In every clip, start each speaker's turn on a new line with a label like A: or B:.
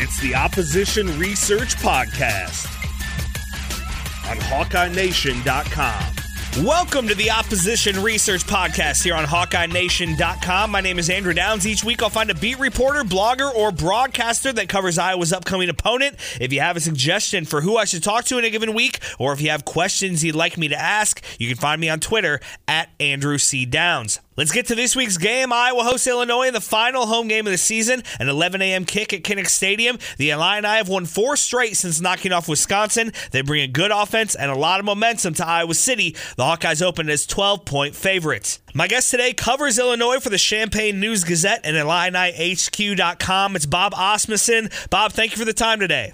A: It's the Opposition Research Podcast on HawkeyeNation.com. Welcome to the Opposition Research Podcast here on HawkeyeNation.com. My name is Andrew Downs. Each week I'll find a beat reporter, blogger, or broadcaster that covers Iowa's upcoming opponent. If you have a suggestion for who I should talk to in a given week, or if you have questions you'd like me to ask, you can find me on Twitter at Andrew C. Downs. Let's get to this week's game. Iowa hosts Illinois in the final home game of the season, an 11 a.m. kick at Kinnick Stadium. The Illini have won four straight since knocking off Wisconsin. They bring a good offense and a lot of momentum to Iowa City. The Hawkeyes open as 12 point favorites. My guest today covers Illinois for the Champaign News Gazette and IlliniHQ.com. It's Bob Asmussen. Bob, thank you for the time today.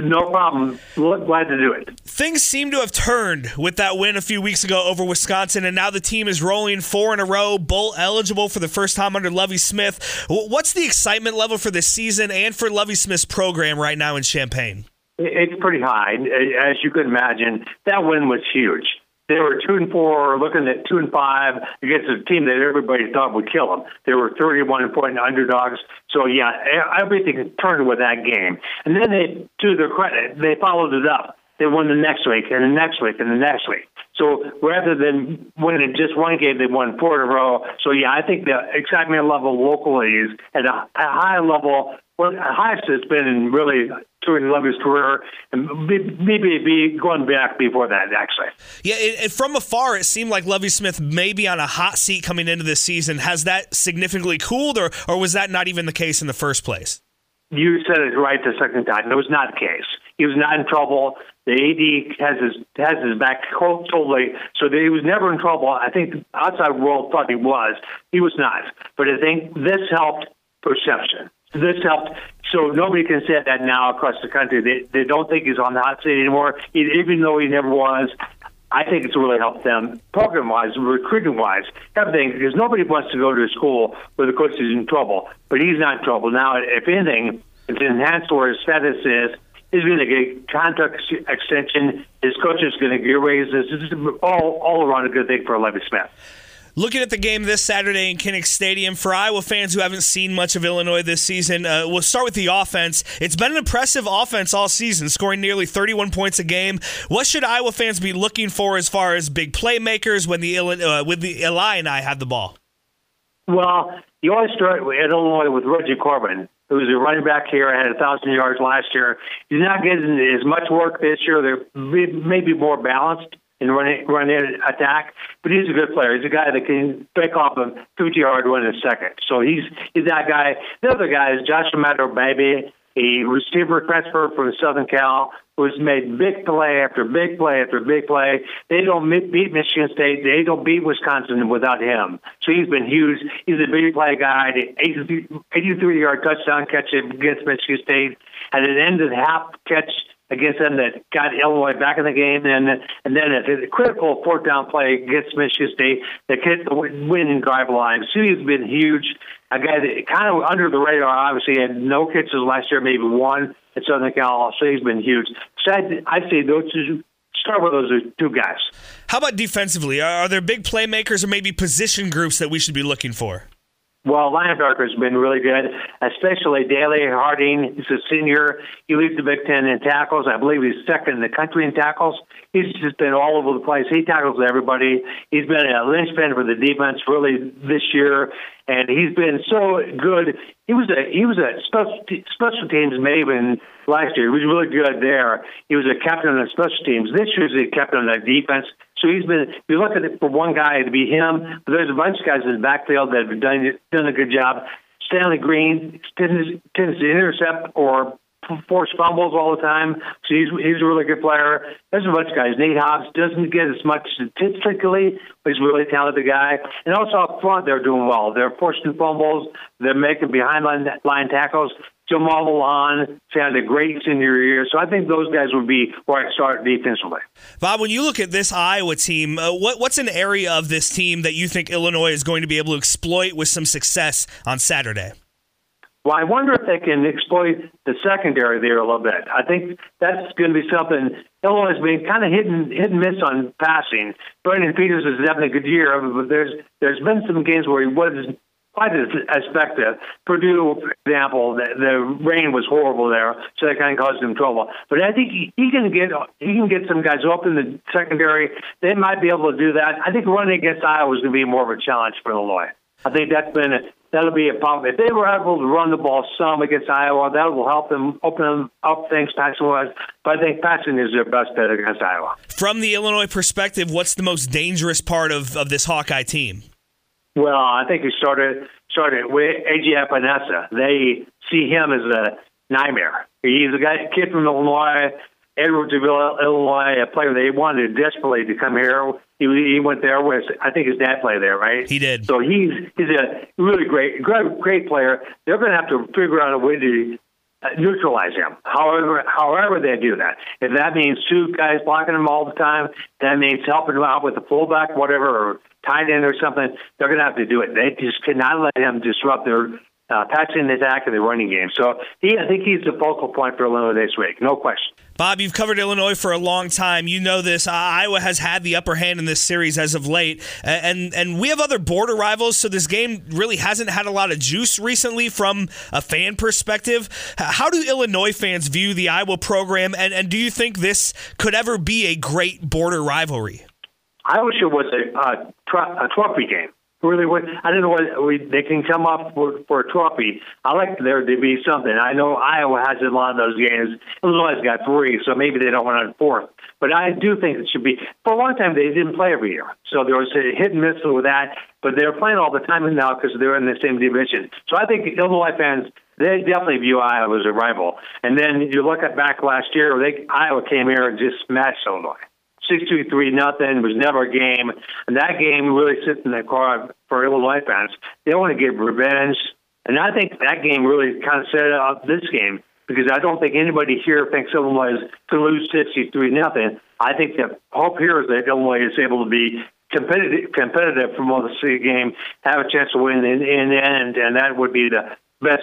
B: No problem. Glad to do it.
A: Things seem to have turned with that win a few weeks ago over Wisconsin, and now the team is rolling four in a row, bowl eligible for the first time under Lovie Smith. What's the excitement level for this season and for Lovie Smith's program right now in Champaign?
B: It's pretty high, as you can imagine. That win was huge. They were two and four, looking at two and five against a team that everybody thought would kill them. They were 31 point underdogs. So yeah, everything turned with that game. And then they, to their credit, they followed it up. They won the next week and the next week and the next week. So rather than winning just one game, they won four in a row. So yeah, I think the excitement level locally is at a, a high level well, highest it's been in really during Lovie's career, and maybe be going back before that, actually.
A: Yeah, it, it, from afar, it seemed like Lovie Smith may be on a hot seat coming into this season. Has that significantly cooled, or, or was that not even the case in the first place?
B: You said it right the second time. It was not the case. He was not in trouble. The AD has his has his back totally, so that he was never in trouble. I think the outside world thought he was. He was not. But I think this helped perception this helped. So nobody can say that now across the country. They they don't think he's on the hot seat anymore, even though he never was. I think it's really helped them program wise, recruiting wise, everything, because nobody wants to go to a school where the coach is in trouble. But he's not in trouble. Now, if anything, it's enhanced where his status is. He's going to get contract extension. His coach is going to get raises. It's all, all around a good thing for Lovie Smith.
A: Looking at the game this Saturday in Kinnick Stadium, for Iowa fans who haven't seen much of Illinois this season, uh, we'll start with the offense. It's been an impressive offense all season, scoring nearly 31 points a game. What should Iowa fans be looking for as far as big playmakers when the uh, with the Illini have the ball?
B: Well, you always start at Illinois with Reggie Corbin, who's a running back here, had a thousand yards last year. He's not getting as much work this year. They're maybe more balanced in running running attack. But he's a good player. He's a guy that can break off a 50 yard run in a second. So he's he's that guy. The other guy is Josh Imatorbhebhe, a receiver transfer from Southern Cal who's made big play after big play after big play. They don't beat Michigan State. They don't beat Wisconsin without him. So he's been huge. He's a big play guy. The 83 yard touchdown catch against Michigan State. and the ended half catch against them that got Illinois back in the game, and and then a, critical fourth down play against Michigan State that hit the winning drive line. So he's been huge. A guy that kind of under the radar, obviously, had no catches last year, maybe one at Southern Cal. He's been huge. So I, I say those two start with those two guys.
A: How about defensively? Are there big playmakers or maybe position groups that we should be looking for?
B: Well, linebacker has been really good, especially Dele Harding. He's a senior. He leads the Big Ten in tackles. I believe he's second in the country in tackles. He's just been all over the place. He tackles everybody. He's been a linchpin for the defense really this year, and he's been so good. He was a he was a special special teams maven last year. He was really good there. He was a captain on the special teams. This year he's a captain on the defense. So he's been. You look at it for one guy to be him, but there's a bunch of guys in the backfield that have done done a good job. Stanley Green tends, tends to intercept or force fumbles all the time, so he's he's a really good player. There's a bunch of guys. Nate Hobbs doesn't get as much statistically, but he's a really talented guy. And also up front, they're doing well. They're forcing fumbles. They're making behind line, line tackles. Jamal Milan had a great senior year, so I think those guys would be where I start defensively.
A: Bob, when you look at this Iowa team, uh, what, what's an area of this team that you think Illinois is going to be able to exploit with some success on Saturday?
B: Well, I wonder if they can exploit the secondary there a little bit. I think that's going to be something Illinois has been kind of hit and, hit and miss on passing. Brandon Peters is having a good year, but there's there's been some games where he wasn't quite as effective. Purdue, for example, the, the rain was horrible there, so that kind of caused him trouble. But I think he, he can get he can get some guys up in the secondary. They might be able to do that. I think running against Iowa is going to be more of a challenge for Illinois. I think that's been that'll be a problem. If they were able to run the ball some against Iowa, that will help them open them up things passing wise. But I think passing is their best bet against Iowa.
A: From the Illinois perspective, what's the most dangerous part of, of this Hawkeye team?
B: Well, I think he started started with AJ Epenesa. They see him as a nightmare. He's a guy, kid from Illinois, Edwardsville, Illinois, a player they wanted desperately to come here. He, he went there with, I think his dad played there, right?
A: He did.
B: So he's he's a really great, great, great player. They're going to have to figure out a way to uh, neutralize him. However, however they do that. If that means two guys blocking him all the time, that means helping him out with the fullback, whatever, or tight end or something. They're going to have to do it. They just cannot let him disrupt their uh, passing attack and the running game. So he, I think he's the focal point for Illinois this week, no question.
A: Bob, you've covered Illinois for a long time. You know this. Uh, Iowa has had the upper hand in this series as of late, and and we have other border rivals, so this game really hasn't had a lot of juice recently from a fan perspective. How do Illinois fans view the Iowa program, and, and do you think this could ever be a great border rivalry?
B: I wish it was a, a, a trophy game really what I don't know what we they can come up for, for a trophy. I like there to be something. I know Iowa has a lot of those games. Illinois got three, so maybe they don't want a fourth. But I do think it should be. For a long time, they didn't play every year, so there was a hit and miss with that. But they're playing all the time now because they're in the same division. So I think Illinois fans they definitely view Iowa as a rival. And then you look at back last year, they Iowa came here and just smashed Illinois. 63 nothing. Was never a game. And that game really sits in the car for Illinois fans. They want to get revenge. And I think that game really kind of set up this game because I don't think anybody here thinks Illinois is to lose 63 nothing. I think the hope here is that Illinois is able to be competitive, competitive most of the game, have a chance to win in, in the end, and that would be the best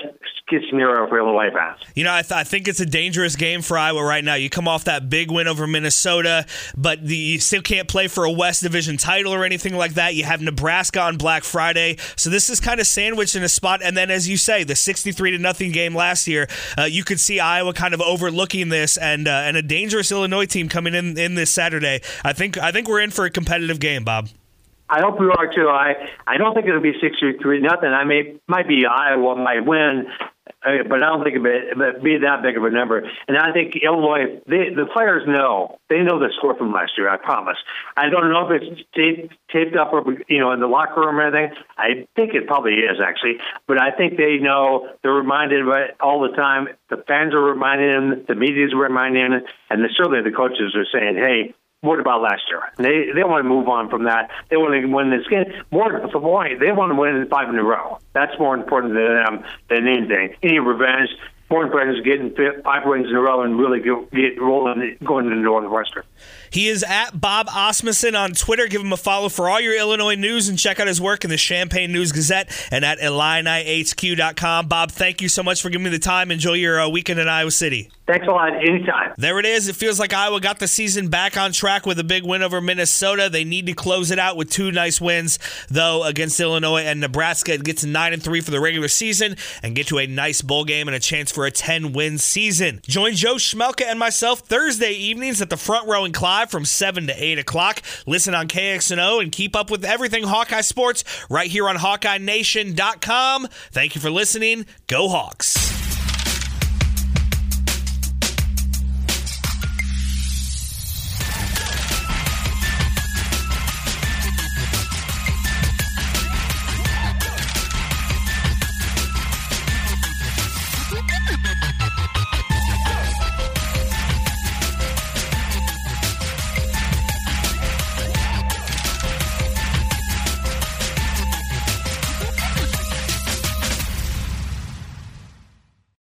B: scenario for Illinois fans.
A: You know, I, th- I, think it's a dangerous game for Iowa right now. You come off that big win over Minnesota, but the, you still can't play for a West Division title or anything like that. You have Nebraska on Black Friday, so this is kind of sandwiched in a spot. And then, as you say, the sixty-three to nothing game last year, uh, you could see Iowa kind of overlooking this and uh, and a dangerous Illinois team coming in in this Saturday. I think I think we're in for a competitive game, Bob.
B: I hope we are too. I I don't think it'll be sixty three nothing. I may might be Iowa might win, uh, but I don't think it'll be that big of a number. And I think Illinois, they, the players know they know the score from last year. I promise. I don't know if it's taped, taped up or you know in the locker room or anything. I think it probably is actually, but I think they know. They're reminded of it all the time. The fans are reminding them. The media's reminding them, and the, certainly the coaches are saying, "Hey." What about last year? They they want to move on from that. They want to win this game. More for point, they want to win five in a row. That's more important to them than anything. Any revenge. More important is getting five wins in a row and really get, get rolling going into Northwestern.
A: He is at Bob Asmussen on Twitter. Give him a follow for all your Illinois news and check out his work in the Champaign News Gazette and at IlliniHQ.com. Bob, thank you so much for giving me the time. Enjoy your uh, weekend in Iowa City.
B: Thanks a lot. Anytime.
A: There it is. It feels like Iowa got the season back on track with a big win over Minnesota. They need to close it out with two nice wins, though, against Illinois and Nebraska. It gets nine and three for the regular season and get to a nice bowl game and a chance for a 10 win season. Join Joe Schmelka and myself Thursday evenings at the front row in Clive from 7 to 8 o'clock. Listen on KXNO and keep up with everything Hawkeye Sports right here on HawkeyeNation.com. Thank you for listening. Go Hawks.